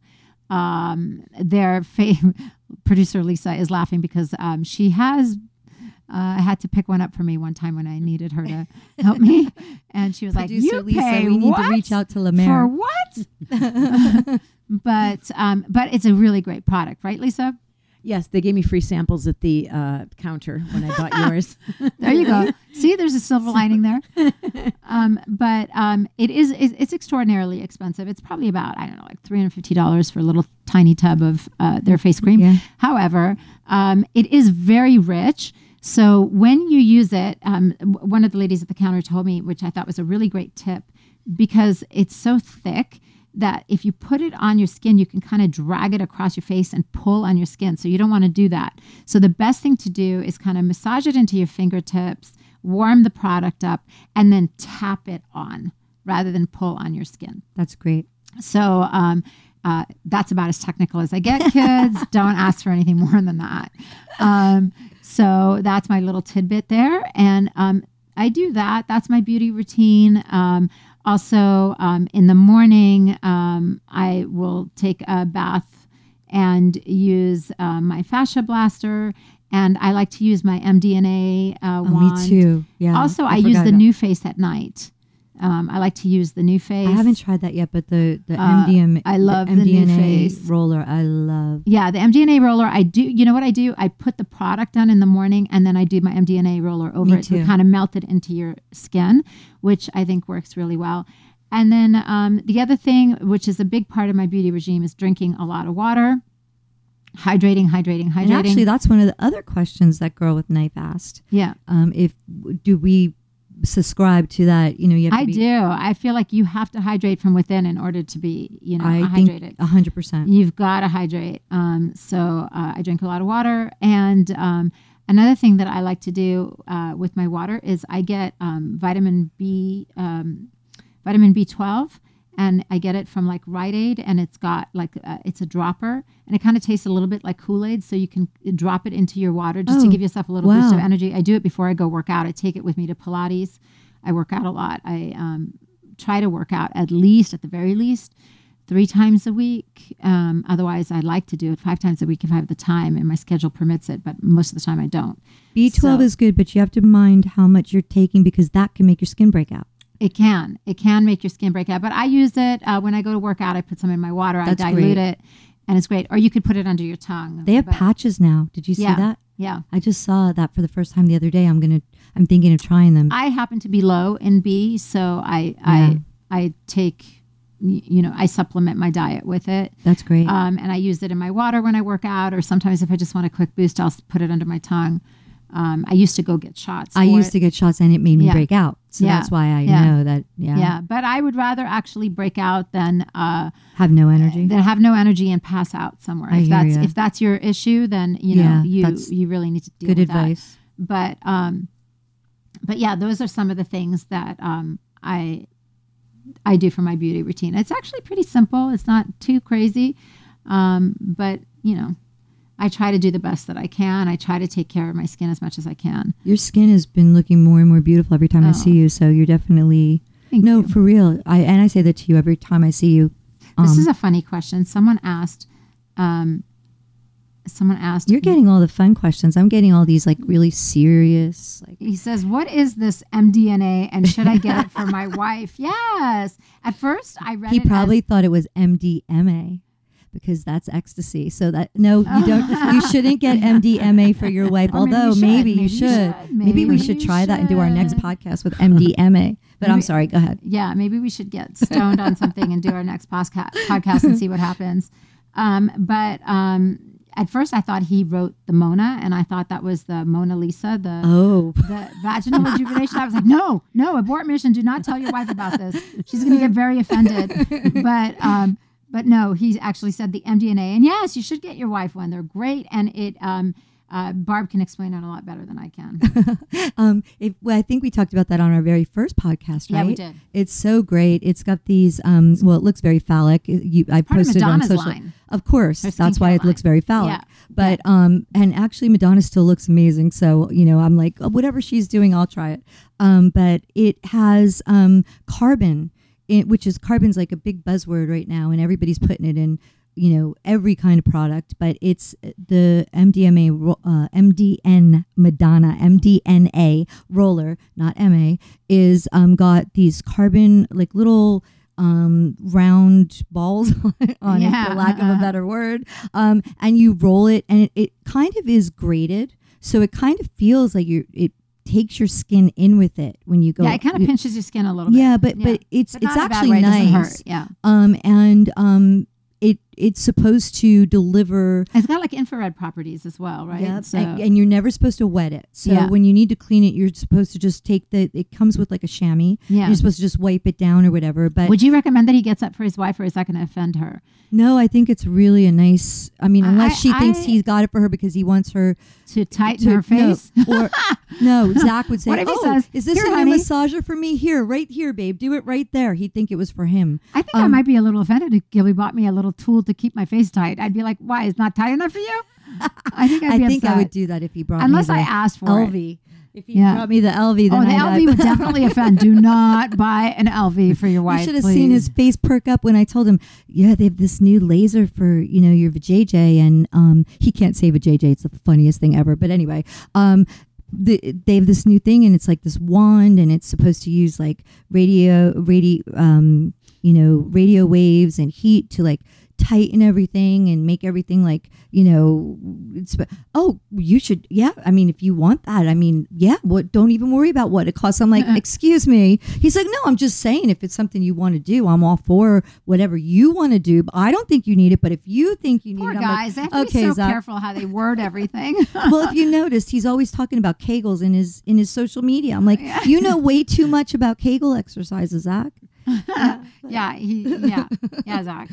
Um, their fa- producer Lisa is laughing because um, she has uh, had to pick one up for me one time when I needed her to help me, and she was like, Producer "You Lisa, pay we need what? to reach out to La for what?" But um, but it's a really great product, right, Lisa? Yes, they gave me free samples at the uh, counter when I bought yours. There you go. See, there's a silver lining there. Um, but um, it is it's, it's extraordinarily expensive. It's probably about I don't know like three hundred fifty dollars for a little tiny tub of uh, their face cream. Yeah. However, um, it is very rich. So when you use it, um, one of the ladies at the counter told me, which I thought was a really great tip, because it's so thick that if you put it on your skin, you can kind of drag it across your face and pull on your skin. So you don't want to do that. So the best thing to do is kind of massage it into your fingertips, warm the product up, and then tap it on rather than pull on your skin. That's great. So um, uh, that's about as technical as I get, kids. Don't ask for anything more than that. Um, so that's my little tidbit there. And um, I do that. That's my beauty routine. Um, also, um, in the morning, um, I will take a bath and use uh, my fascia blaster. And I like to use my MDNA uh, Oh, wand. me too. Yeah. Also, I, use the new face at night. Um, I like to use the new face. I haven't tried that yet, but the the Uh, MDM, I love the MDNA new face. roller. I love. Yeah, the MDNA roller. I do. You know what I do? I put the product on in the morning, and then I do my MDNA roller over Me it to too. kind of melt it into your skin, which I think works really well. And then um, the other thing, which is a big part of my beauty regime, is drinking a lot of water, hydrating, hydrating, hydrating. And actually, that's one of the other questions that girl with knife asked. yeah, Um, if do we subscribe to that? You know, you have to I be, do. I feel like you have to hydrate from within in order to be, you know, I hydrated. hundred percent. You've got to hydrate. Um, so uh, I drink a lot of water. And um, another thing that I like to do uh, with my water is I get um, vitamin B, um, vitamin B12, and I get it from like Rite Aid, and it's got like uh, it's a dropper, and it kind of tastes a little bit like Kool Aid. So you can drop it into your water just to Oh, give yourself a little boost of energy. I do it before I go work out. I take it with me to Pilates. I work out a lot. I um, try to work out at least, at the very least, three times a week. Um, otherwise, I like to do it five times a week if I have the time and my schedule permits it. But most of the time, I don't. B twelve So- is good, but you have to mind how much you're taking because that can make your skin break out. It can. It can make your skin break out. But I use it uh, when I go to work out. I put some in my water. That's I dilute great. it, and it's great. Or you could put it under your tongue. They have But- patches now. Did you see Yeah. that? Yeah. I just saw that for the first time the other day. I'm gonna. I'm thinking of trying them. I happen to be low in B, so I Yeah. I I take you know I supplement my diet with it. That's great. Um, and I use it in my water when I work out, or sometimes if I just want a quick boost, I'll put it under my tongue. Um, I used to go get shots. I used it. to get shots and it made me Yeah. break out. So Yeah. that's why I Yeah. know that. Yeah, Yeah. But I would rather actually break out than uh, have no energy. than have no energy and pass out somewhere. I if that's ya. if that's your issue, then you know you you really need to deal Good with that. advice. But um, but yeah, those are some of the things that um I I do for my beauty routine. It's actually pretty simple. It's not too crazy, um, but you know. I try to do the best that I can. I try to take care of my skin as much as I can. Your skin has been looking more and more beautiful every time I Oh. see you. So you're definitely Thank no you. for real. I and I say that to you every time I see you. This Um, is a funny question. Someone asked, um, someone asked, You're getting all the fun questions. I'm getting all these like really serious. Like he says, What is this MDNA and should I get it for my wife? Yes. At first, I read he probably as, thought it was MDMA because that's ecstasy. So that no, you don't. you shouldn't get MDMA for your wife. Or maybe although we should. maybe, you Maybe we should. should. Maybe, Maybe we should try that and do our next podcast with MDMA. But I'm sorry. Go ahead. yeah, maybe we should get stoned on something and do our next posca- podcast and see what happens. Um, but um, at first, I thought he wrote the Mona, and I thought that was the Mona Lisa, the Oh, the vaginal rejuvenation. I was like, no, no, abort mission. Do not tell your wife about this. She's going to get very offended. But um, but no, he actually said the MDNA. And yes, you should get your wife one. They're great, and it um, uh, Barb can explain it a lot better than I can. um, if, well, I think we talked about that on our very first podcast, right? Yeah, we did. It's so great. It's got these. Um, well, it looks very phallic. You, I Part posted it on social. line. Of course, that's why it looks very phallic. Yeah. But um, and actually, Madonna still looks amazing. So you know, I'm like, oh, whatever she's doing, I'll try it. Um, but it has um carbon, in, which is carbon's like a big buzzword right now, and everybody's putting it in. You know every kind of product, but it's the MDMA, uh, MDN Madonna, MDNA roller, not MA, is um, got these carbon like little um, round balls on it, for lack of a better word. Um, and you roll it, and it, it kind of is grated, so it kind of feels like you it takes your skin in with it when you go. yeah, it kind of pinches your skin a little bit. Yeah, but Yeah. but it's But it's not in a bad actually. It nice. hurt. Yeah. Um, and um, it it's supposed to deliver It's got like infrared properties as well, right? Yep, So, and, and you're never supposed to wet it. So Yeah. when you need to clean it, you're supposed to just take the. It comes with like a chamois. yeah. You're supposed to just wipe it down or whatever. But Would you recommend that he gets up for his wife, or is that going to offend her? no, I think it's really a nice. I mean, I- unless she thinks I- he's got it for her because he wants her To tighten to her face? No, or no, Zakk would say, What if he "Oh, says, is this "Here, a honey." massager for me? Here, right here, babe. Do it right there." He'd think it was for him. I think I Um, might be a little offended if Gilby bought me a little tool to keep my face tight. I'd be like, "Why? It's not tight enough for you?" I think I'd I think I would do that if he brought unless me I asked for it. LV. If he Yeah. brought me the LV, then Oh, the I'd- LV would definitely offend. Do not buy an LV for your wife. You should have please. seen his face perk up when I told him, "Yeah, they have this new laser for you know your vajayjay," and um, he can't say vajayjay. It's the funniest thing ever. But anyway, um, the, they have this new thing, and it's like this wand, and it's supposed to use like radio, radio, um, you know, radio waves and heat to like tighten everything and make everything like you know it's oh you should yeah i mean if you want that i mean yeah what don't even worry about what it costs i'm like Uh-uh. excuse me he's like no i'm just saying if it's something you want to do i'm all for whatever you want to do but i don't think you need it but if you think you need Poor it I'm like, guys. they have to okay, be so Zakk. careful how they word everything. well if you noticed he's always talking about kegels in his in his social media i'm like you know way too much about kegel exercises Zakk yeah, he, yeah, yeah, Zakk.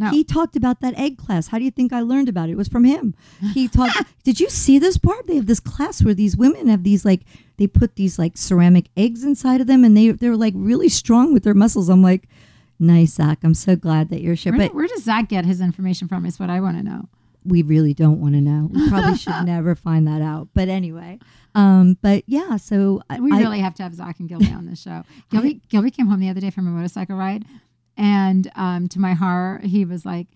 No. He talked about that egg class. How do you think I learned about it? It was from him. He talked. did you see this part? They have this class where these women have these like they put these like ceramic eggs inside of them, and they they're like really strong with their muscles. I'm like, nice, Zakk. I'm so glad that you're sure. where, But where does Zakk get his information from? Is what I want to know. we really don't want to know. We probably should never find that out. But anyway, um, but yeah. So We I- really have to have Zakk and Gilby on this show. Gilby, Gilby came home the other day from a motorcycle ride, and um, to my horror, he was like,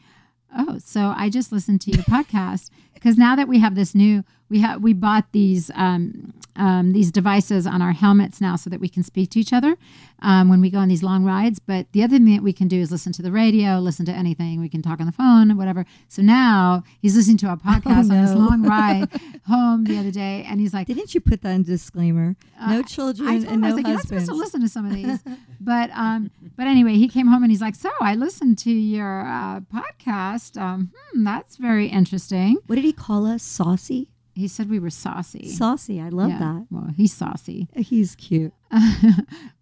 "Oh, so I just listened to your podcast. Because now that we have this new, we have we bought these um, um, these devices on our helmets now so that we can speak to each other um, when we go on these long rides. But the other thing that we can do is listen to the radio, listen to anything. We can talk on the phone, whatever. So now he's listening to our podcast on his long ride home the other day, and he's like, didn't you put that in discllaimer? no Uh, children I told and him, I no was like, you're not supposed to listen to some of these. but um, but anyway, he came home and he's like, so I listened to your uh, podcast. Um, hmm, that's very interesting. What did he call us? Saucy. He said we were saucy. Saucy. I love Yeah. that. Well, he's saucy. He's cute.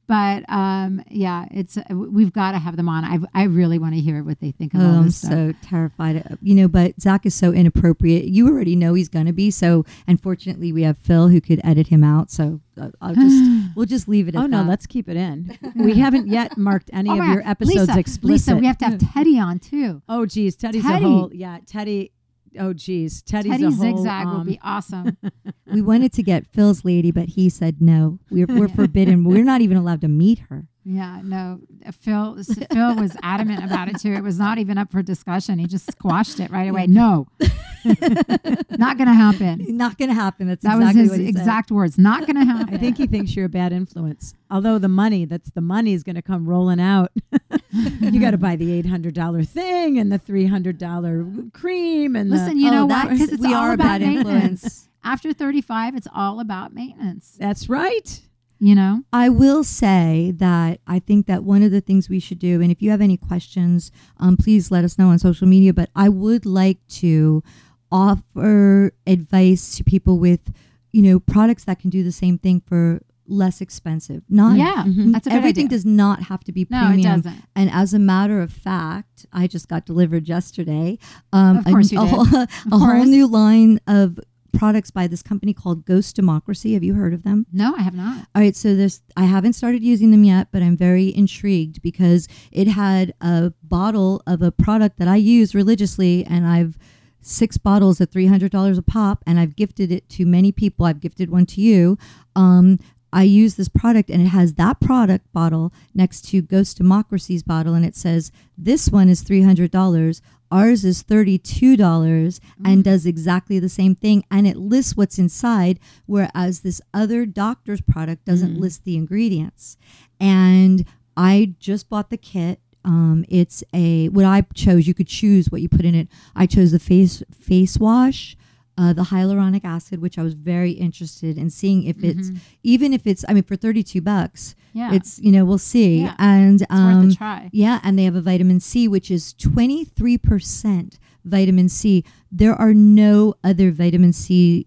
but um, yeah, it's we've got to have them on. I I really want to hear what they think of Oh, all I'm stuff. so terrified. You know, but Zakk is so inappropriate. You already know he's going to be. So, unfortunately, we have Phil who could edit him out. So, uh, I'll just we'll just leave it at Oh no, that. let's keep it in. we haven't yet marked any Oh of your episodes Lisa, explicit. Lisa, we have to have Teddy on too. oh geez, Teddy's Teddy. a whole yeah. Teddy. Oh geez, Teddy's Teddy a whole. Zigzag um, would be awesome. we wanted to get Phil's lady, but he said no. We're, we're Yeah. forbidden. We're not even allowed to meet her. Yeah, no. Phil Phil was adamant about it too. It was not even up for discussion. He just squashed it right away. No, not going to happen. Not going to happen. That's That exactly was his he said. exact words. Not going to happen. I think he thinks you're a bad influence. Although the money, that's the money is going to come rolling out. you got to buy the eight hundred dollar thing and the three hundred dollar cream and Listen, the, you Oh, know Because it's we all are a about bad maintenance. influence. After 35, it's all about maintenance. that's right. You know? I will say that I think that one of the things we should do, and if you have any questions, um, please let us know on social media. But I would like to offer advice to people with, you know, products that can do the same thing for less expensive. Not Yeah, Mhm. that's a everything idea. does not have to be no, premium. it doesn't. And as a matter of fact, I just got delivered yesterday. Um, Of course a, you did. whole, a whole new line of products by this company called Ghost Democracy. Have you heard of them? No, I have not. All right, so this I haven't started using them yet, but I'm very intrigued because it had a bottle of a product that I use religiously, and I've six bottles at three hundred dollars a pop, and I've gifted it to many people. I've gifted one to you. Um, I use this product, and it has that product bottle next to Ghost Democracy's bottle, and it says this one is three hundred dollars. Ours is $32 and does exactly the same thing. And it lists what's inside, whereas this other doctor's product doesn't list the ingredients. And I just bought the kit. Um, it's a what I chose. You could choose what you put in it. I chose the face face wash, uh, the hyaluronic acid, which I was very interested in seeing if it's even if it's. I mean, for thirty two bucks, Mm-hmm. Yeah. it's you know we'll see. Yeah. And um, worth a try. yeah, and they have a vitamin C, which is 23% vitamin C. There are no other vitamin C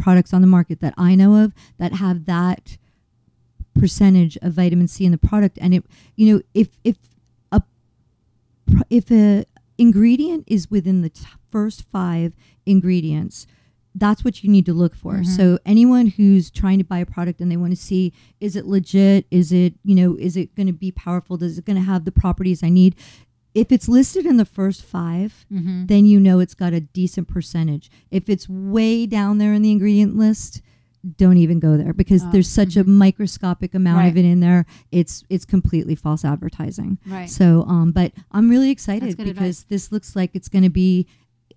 products on the market that I know of that have that percentage of vitamin C in the product. And it, you know, if if a if a ingredient is within the t- first five ingredients, that's what you need to look for. So anyone who's trying to buy a product and they want to see is it legit? Is it, you know, is it going to be powerful? Does it going to have the properties I need? If it's listed in the first 5 Mm-hmm. then you know it's got a decent percentage. If it's way down there in the ingredient list, don't even go there because Oh, there's such a microscopic amount of it in there. It's it's completely false advertising. Right. So, um, but I'm really excited because advice. this looks like it's going to be,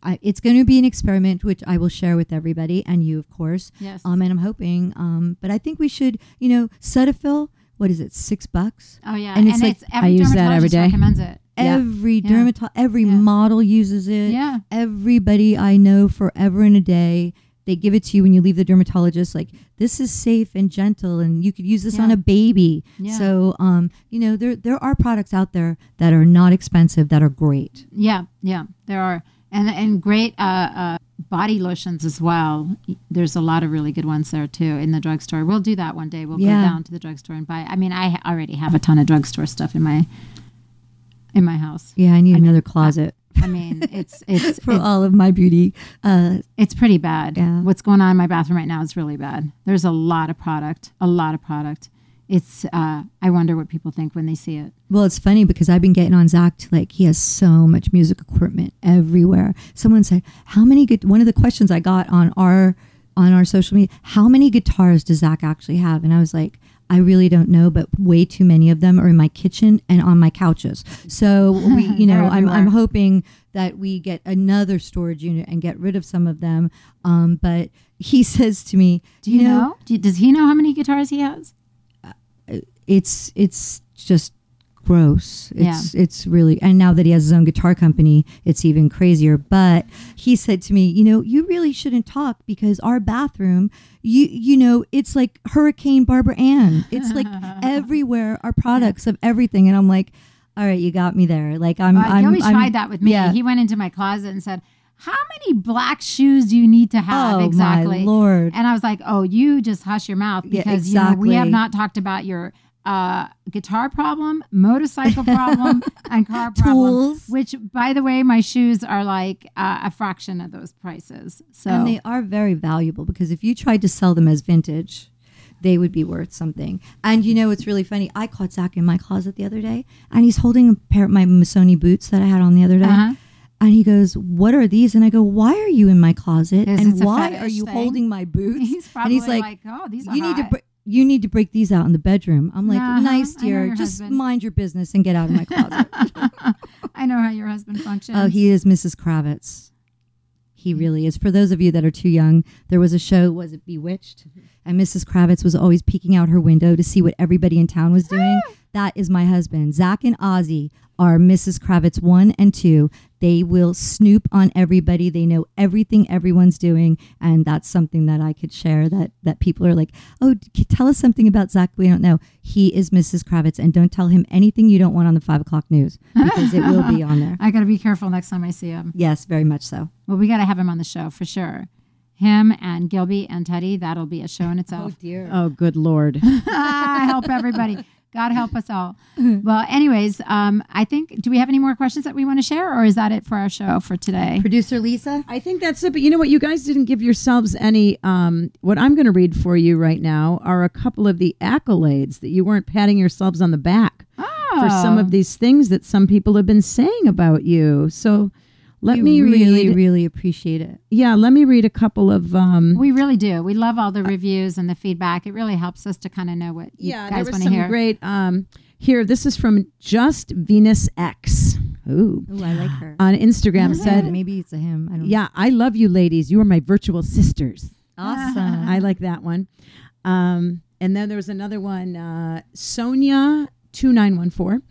I, it's going to be an experiment which I will share with everybody and you, of course. Yes. Um, and I'm hoping. Um, but I think we should, you know, Cetaphil. What is it? Six bucks. oh yeah, and and it's it's, like- every I use that every day. dermatologist recommends it. Yeah. Every Yeah. dermato- every Yeah. model uses it. Yeah. Everybody I know forever and a day. They give it to you when you leave the dermatologist. Like this is safe and gentle, and you could use this on a baby. Yeah. So, um, you know, there there are products out there that are not expensive that are great. Yeah, yeah, there are, and and great uh, uh, body lotions as well. There's a lot of really good ones there too in the drugstore. We'll do that one day. We'll Yeah. go down to the drugstore and buy. I mean, I already have a ton of drugstore stuff in my in my house. Yeah, I need I mean, another closet I mean, it's it's for it's, all of my beauty. Uh, it's pretty bad. Yeah. What's going on in my bathroom right now is really bad. There's a lot of product, a lot of product. It's uh, I wonder what people think when they see it. well, it's funny because I've been getting on Zakk to like he has so much music equipment everywhere. Someone said, "How many?" One of the questions I got on our on our social media, how many guitars does Zakk actually have? And I was like, I really don't know, but way too many of them are in my kitchen and on my couches. So we, you know, I'm, I'm hoping that we get another storage unit and get rid of some of them. Um, but he says to me, Do you, know? Do, does he know how many guitars he has? it's it's just gross. It's it's really and now that he has his own guitar company, it's even crazier. But he said to me, you know, you really shouldn't talk because our bathroom, you you know, it's like Hurricane Barbaranne. It's like everywhere are products of everything, and I'm like. All right, you got me there. Like I'm, Uh, I'm, he always I'm- tried that with me. Yeah, He went into my closet and said, how many black shoes do you need to have oh exactly? my lord! And I was like, oh, you just hush your mouth Yeah, because you know we have not talked about your uh, guitar problem, motorcycle problem, and car problem. Tools. Which, by the way, my shoes are like uh, a fraction of those prices. So And they are very valuable because if you tried to sell them as vintage, they would be worth something. And you know, it's really funny. I caught Zakk in my closet the other day, and he's holding a pair of my Missoni boots that I had on the other day. Uh-huh. And he goes, "What are these?" And I go, "Why are you in my closet? And why are you thing. holding my boots?" he's and he's like, like, oh, these are "You need to." hot." Br- you need to break these out in the bedroom. I'm like, Uh-huh. nice, dear. Just husband. mind your business and get out of my closet. I know how your husband functions. Oh, he is Mrs. Kravitz. He really is. For those of you that are too young, there was a show, was it Bewitched? And Mrs. Kravitz was always peeking out her window to see what everybody in town was doing. that is my husband. Zakk and Ozzy are Mrs. Kravitz one and two. They will snoop on everybody. They know everything everyone's doing, and that's something that I could share. That that people are like, "Oh, tell us something about Zakk we don't know." He is Mrs. Kravitz, and don't tell him anything you don't want on the five o'clock news because it will be on there. I got to be careful next time I see him. Yes, very much so. Well, we got to have him on the show for sure. Him and Gilby and Teddy, that'll be a show in oh, itself. Oh dear. Oh, good lord. I help everybody. God help us all. Well, anyways, um, I think, do we have any more questions that we want to share, or is that it for our show for today? Producer Lisa. I think that's it. But you know what? You guys didn't give yourselves any. Um, what I'm going to read for you right now are a couple of the accolades that you weren't patting yourselves on the back for some Oh. of these things that some people have been saying about you. So let we me really, read. really appreciate it. yeah, let me read a couple of. Um, We really do. We love all the reviews and the feedback. It really helps us to kind of know what you yeah, there guys was want to some hear. great. Um, here, this is from Just Venus X. Ooh. Oh, I like her. On Instagram said, maybe it's a him. I don't "Yeah, I love you, ladies. You are my virtual sisters." Awesome. I like that one. Um, and then there was another one. Uh, Sonia two nine one four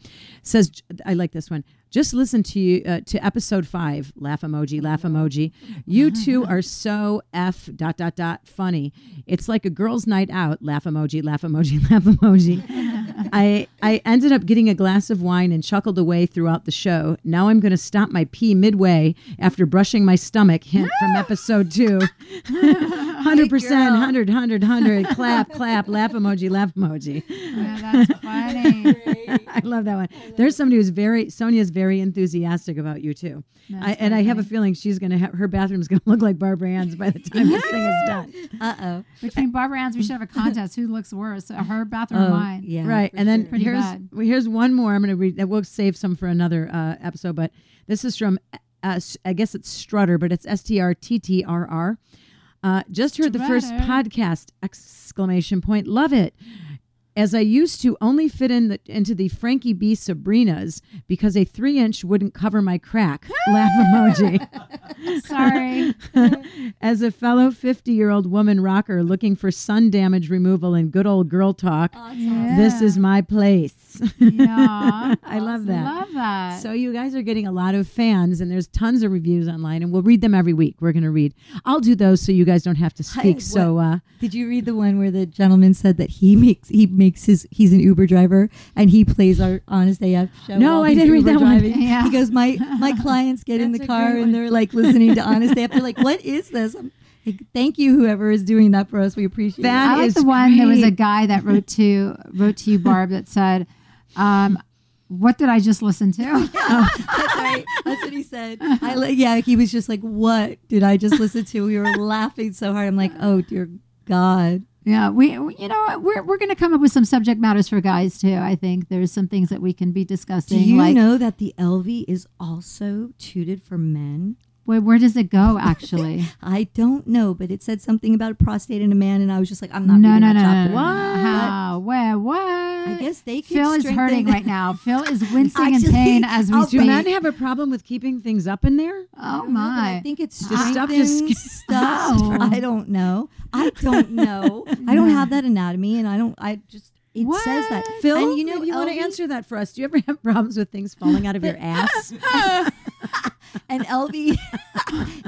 says, "I like this one. Just listen to you uh, to episode five. Laugh emoji. Laugh emoji. You two are so f dot dot dot funny. It's like a girls' night out. Laugh emoji. Laugh emoji. Laugh emoji. I I ended up getting a glass of wine and chuckled away throughout the show. Now I'm going to stop my pee midway after brushing my stomach. Hint from episode two. Hundred percent, girl. hundred, hundred, hundred. Clap, clap, laugh emoji, laugh emoji. Yeah, that's funny. I love that one. There's somebody who's very Sonia's very enthusiastic about you too. I, and very I have a feeling she's gonna have her bathroom's gonna look like Barbaranne's by the time this thing is done. Uh oh. Between Barbaranne's, we should have a contest. Who looks worse, her bathroom or Oh, mine? yeah. right, and then Pretty here's well, here's one more. I'm gonna read. that We'll save some for another uh, episode, but this is from uh, s- I guess it's Strutter, but it's S T R T T R R. Uh, just heard the first podcast! Exclamation point! Love it. As I used to only fit in the, into the Frankie B Sabrinas because a three inch wouldn't cover my crack. Laugh emoji. Sorry. As a fellow 50 year old woman rocker looking for sun damage removal and good old girl talk, this is my place. Yeah. I love that. Love that. So you guys are getting a lot of fans, and there's tons of reviews online, and we'll read them every week. We're going to read. I'll do those so you guys don't have to speak. so uh, Did you read the one where the gentleman said that he makes he makes his he's an Uber driver and he plays our Honest AF show? No, I didn't read Uber that one. Yeah. He goes, my my clients get in the car and they're like listening to Honest AF. They're like, what is this? I'm Thank you, whoever is doing that for us. We appreciate That it. I like is the one. There was a guy that wrote to wrote to you, Barb, that said, um, "What did I just listen to?" That's right. That's what he said. I li- yeah, he was just like, "What did I just listen to?" We were laughing so hard. I'm like, "Oh dear God." yeah, we, you know, we're we're going to come up with some subject matters for guys too. I think there's some things that we can be discussing. Do you like, know that the LV is also tooted for men? Where, where does it go? Actually, I don't know, but it said something about a prostate in a man, and I was just like, I'm not no, reading no, that no, no, no, no. How? Where? What? I guess they could Phil is hurting right now. Phil is wincing in pain as we I'll do speak. men have a problem with keeping things up in there? oh my. I think it's The stuff just stuff. Oh. I don't know. I don't know. I don't have that anatomy, and I don't. I just it says that. Phil, and you know, you want to answer that for us. Do you ever have problems with things falling out of your ass? And LV,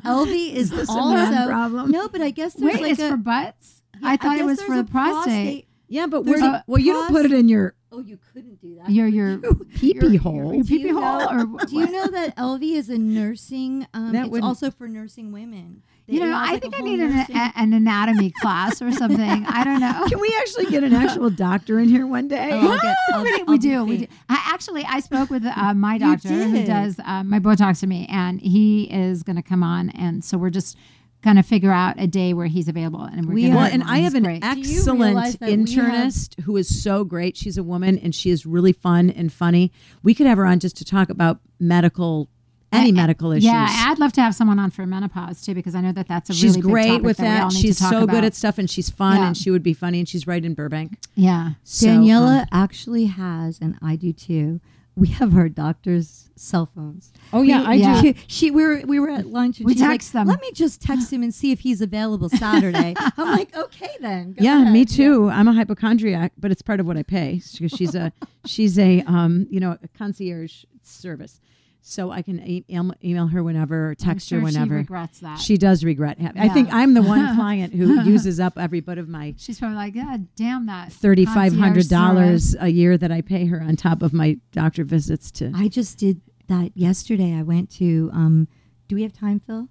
LV is this also problem? no, but I guess there's Wait, like it's a, for butts. yeah, I thought it was for the prostate. Yeah, but where There's do, a well, you don't put it in your Oh, you couldn't do that. Your your Pee your- pee hole. Your Do pee you pee hole know- or what? Do you know that LV is a nursing? Um, That it's also for nursing women. You know, I like, think I need an, a, an anatomy class or something. I don't know. Can we actually get an actual doctor in here one day? Oh, I'll get- I'll- we, I'll we do. We do. I actually, I spoke with uh, my doctor who did. does uh, my me, and he is going to come on, and so we're just going to figure out a day where he's available, and we're We gonna are- Well, have and I have an great. you excellent realize that we have- internist who is so great. She's a woman and she is really fun and funny. We could have her on just to talk about medical, any I- medical issues. Yeah, I'd love to have someone on for menopause too, because I know that that's a she's really big great topic with that. we all that. need She's to talk so about. good at stuff and she's fun Yeah. and she would be funny and she's right in Burbank. Yeah. So, Daniela um, actually has, and I do too. We have our doctor's cell phones. oh yeah, We- I yeah. do. She, she we were we were at lunch and We she's like, text them. Let me just text him and see if he's available Saturday. I'm like, okay then. go Yeah, me ahead." too. I'm a hypochondriac, but it's part of what I pay because she's a she's a um you know a concierge service, so I can e- email, email her whenever, or I'm text sure her whenever. she regrets that. She does regret having. I think I'm the one client who uses up every bit of my She's probably like, God damn that. thirty five hundred dollars a year that I pay her on top of my doctor visits to. I just did that yesterday. I went to. Um, do we have time, Phil?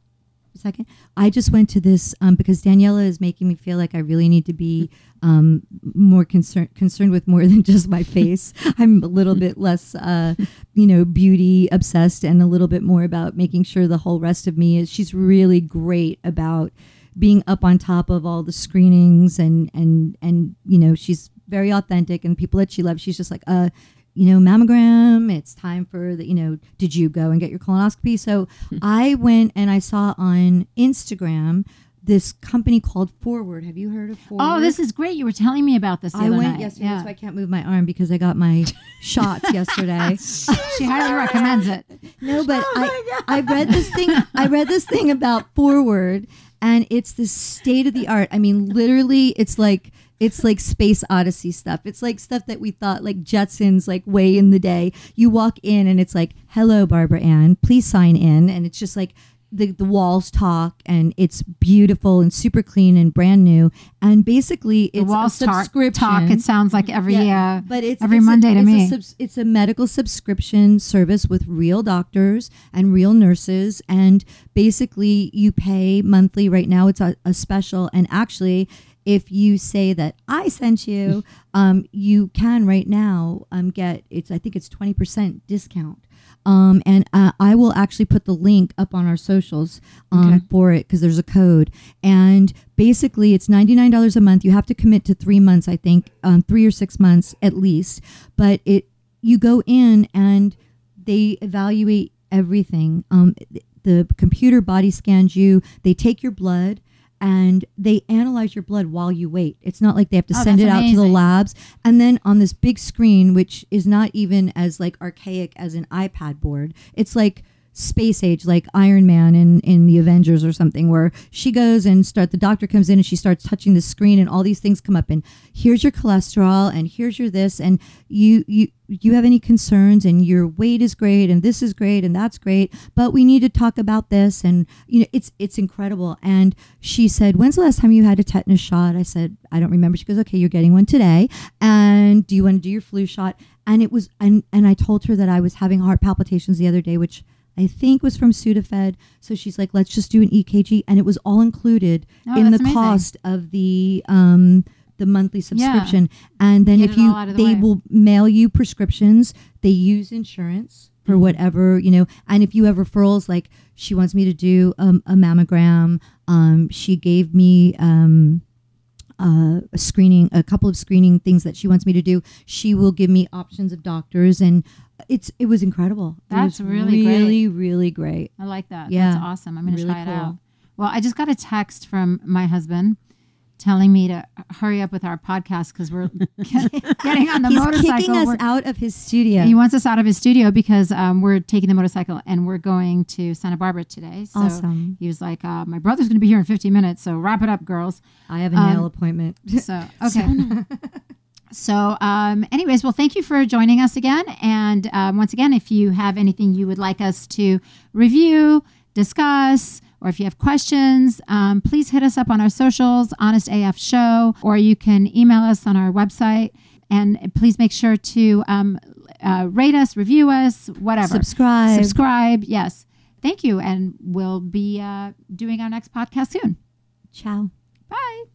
A second. I just went to this um, because Daniela is making me feel like I really need to be um, more concerned concerned with more than just my face. I'm a little bit less, uh, you know, beauty obsessed, and a little bit more about making sure the whole rest of me is. She's really great about being up on top of all the screenings and and and you know she's very authentic and people that she loves she's just like uh you know mammogram it's time for the you know did you go and get your colonoscopy so hmm. i went and i saw on instagram this company called forward have you heard of forward Oh, this is great. You were telling me about this. The I went night. yesterday, Yeah. so I can't move my arm because I got my shots yesterday. she highly recommends it. No, but Oh I, I read this thing. I read this thing about forward, and it's the state of the art. I mean, literally, it's like it's like space odyssey stuff. It's like stuff that we thought like Jetsons, like way in the day. You walk in, and it's like, "Hello, Barbaranne, please sign in," and it's just like. The, the walls talk and it's beautiful and super clean and brand new and basically The it's walls a subscription talk. It sounds like every yeah, uh, but it's every it's a- Monday to it's me. A it's a medical subscription service with real doctors and real nurses, and basically you pay monthly. Right now, it's a, a special, and actually. If you say that I sent you, um, you can right now um, get it's I think it's twenty percent discount, um, and uh, I will actually put the link up on our socials um, Okay. for it because there's a code. And basically, it's ninety nine dollars a month. You have to commit to three months, I think, um, three or six months at least. But it you go in and they evaluate everything. Um, the computer body scans you. They take your blood. And they analyze your blood while you wait. It's not like they have to Oh, send it out to the labs. And then on this big screen, which is not even as like archaic as an iPad board, it's like space age, like Iron Man in, in the Avengers or something, where she goes and start the doctor comes in and she starts touching the screen and all these things come up and here's your cholesterol and here's your this and you you you have any concerns and your weight is great and this is great and that's great but we need to talk about this and you know it's it's incredible. And she said when's the last time you had a tetanus shot? I said i don't remember. She goes okay you're getting one today. And do you want to do your flu shot? And it was and and i told her that i was having heart palpitations the other day which I think was from Sudafed. So she's like, let's just do an EKG, and it was all included Oh, in the amazing. cost of the um, the monthly subscription. And then Get if you, all out of the they way. will mail you prescriptions. They use insurance for Mm-hmm. whatever you know. And if you have referrals, like she wants me to do um, a mammogram, um, she gave me. Um, uh, a screening, a couple of screening things that she wants me to do. She will give me options of doctors, and it's it was incredible. That's was really great. really, really great. I like that. Yeah. That's awesome. I'm going to Really try it cool. out. Well, I just got a text from my husband telling me to hurry up with our podcast because we're getting on the He's motorcycle. kicking us We're- out of his studio. He wants us out of his studio because um, we're taking the motorcycle and we're going to Santa Barbara today. So Awesome. he was like, uh, "My brother's going to be here in 15 minutes, so wrap it up, girls." I have a Um, nail appointment. So okay. So, um, anyways, well, thank you for joining us again. And um, once again, if you have anything you would like us to review, discuss, or if you have questions, um, please hit us up on our socials, Honest AF Show, or you can email us on our website. and please make sure to um, uh, rate us, review us, whatever. Subscribe. Subscribe. Yes. Thank you. And we'll be uh, doing our next podcast soon. Ciao. Bye.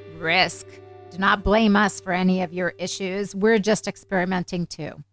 risk. Do not blame us for any of your issues. We're just experimenting too.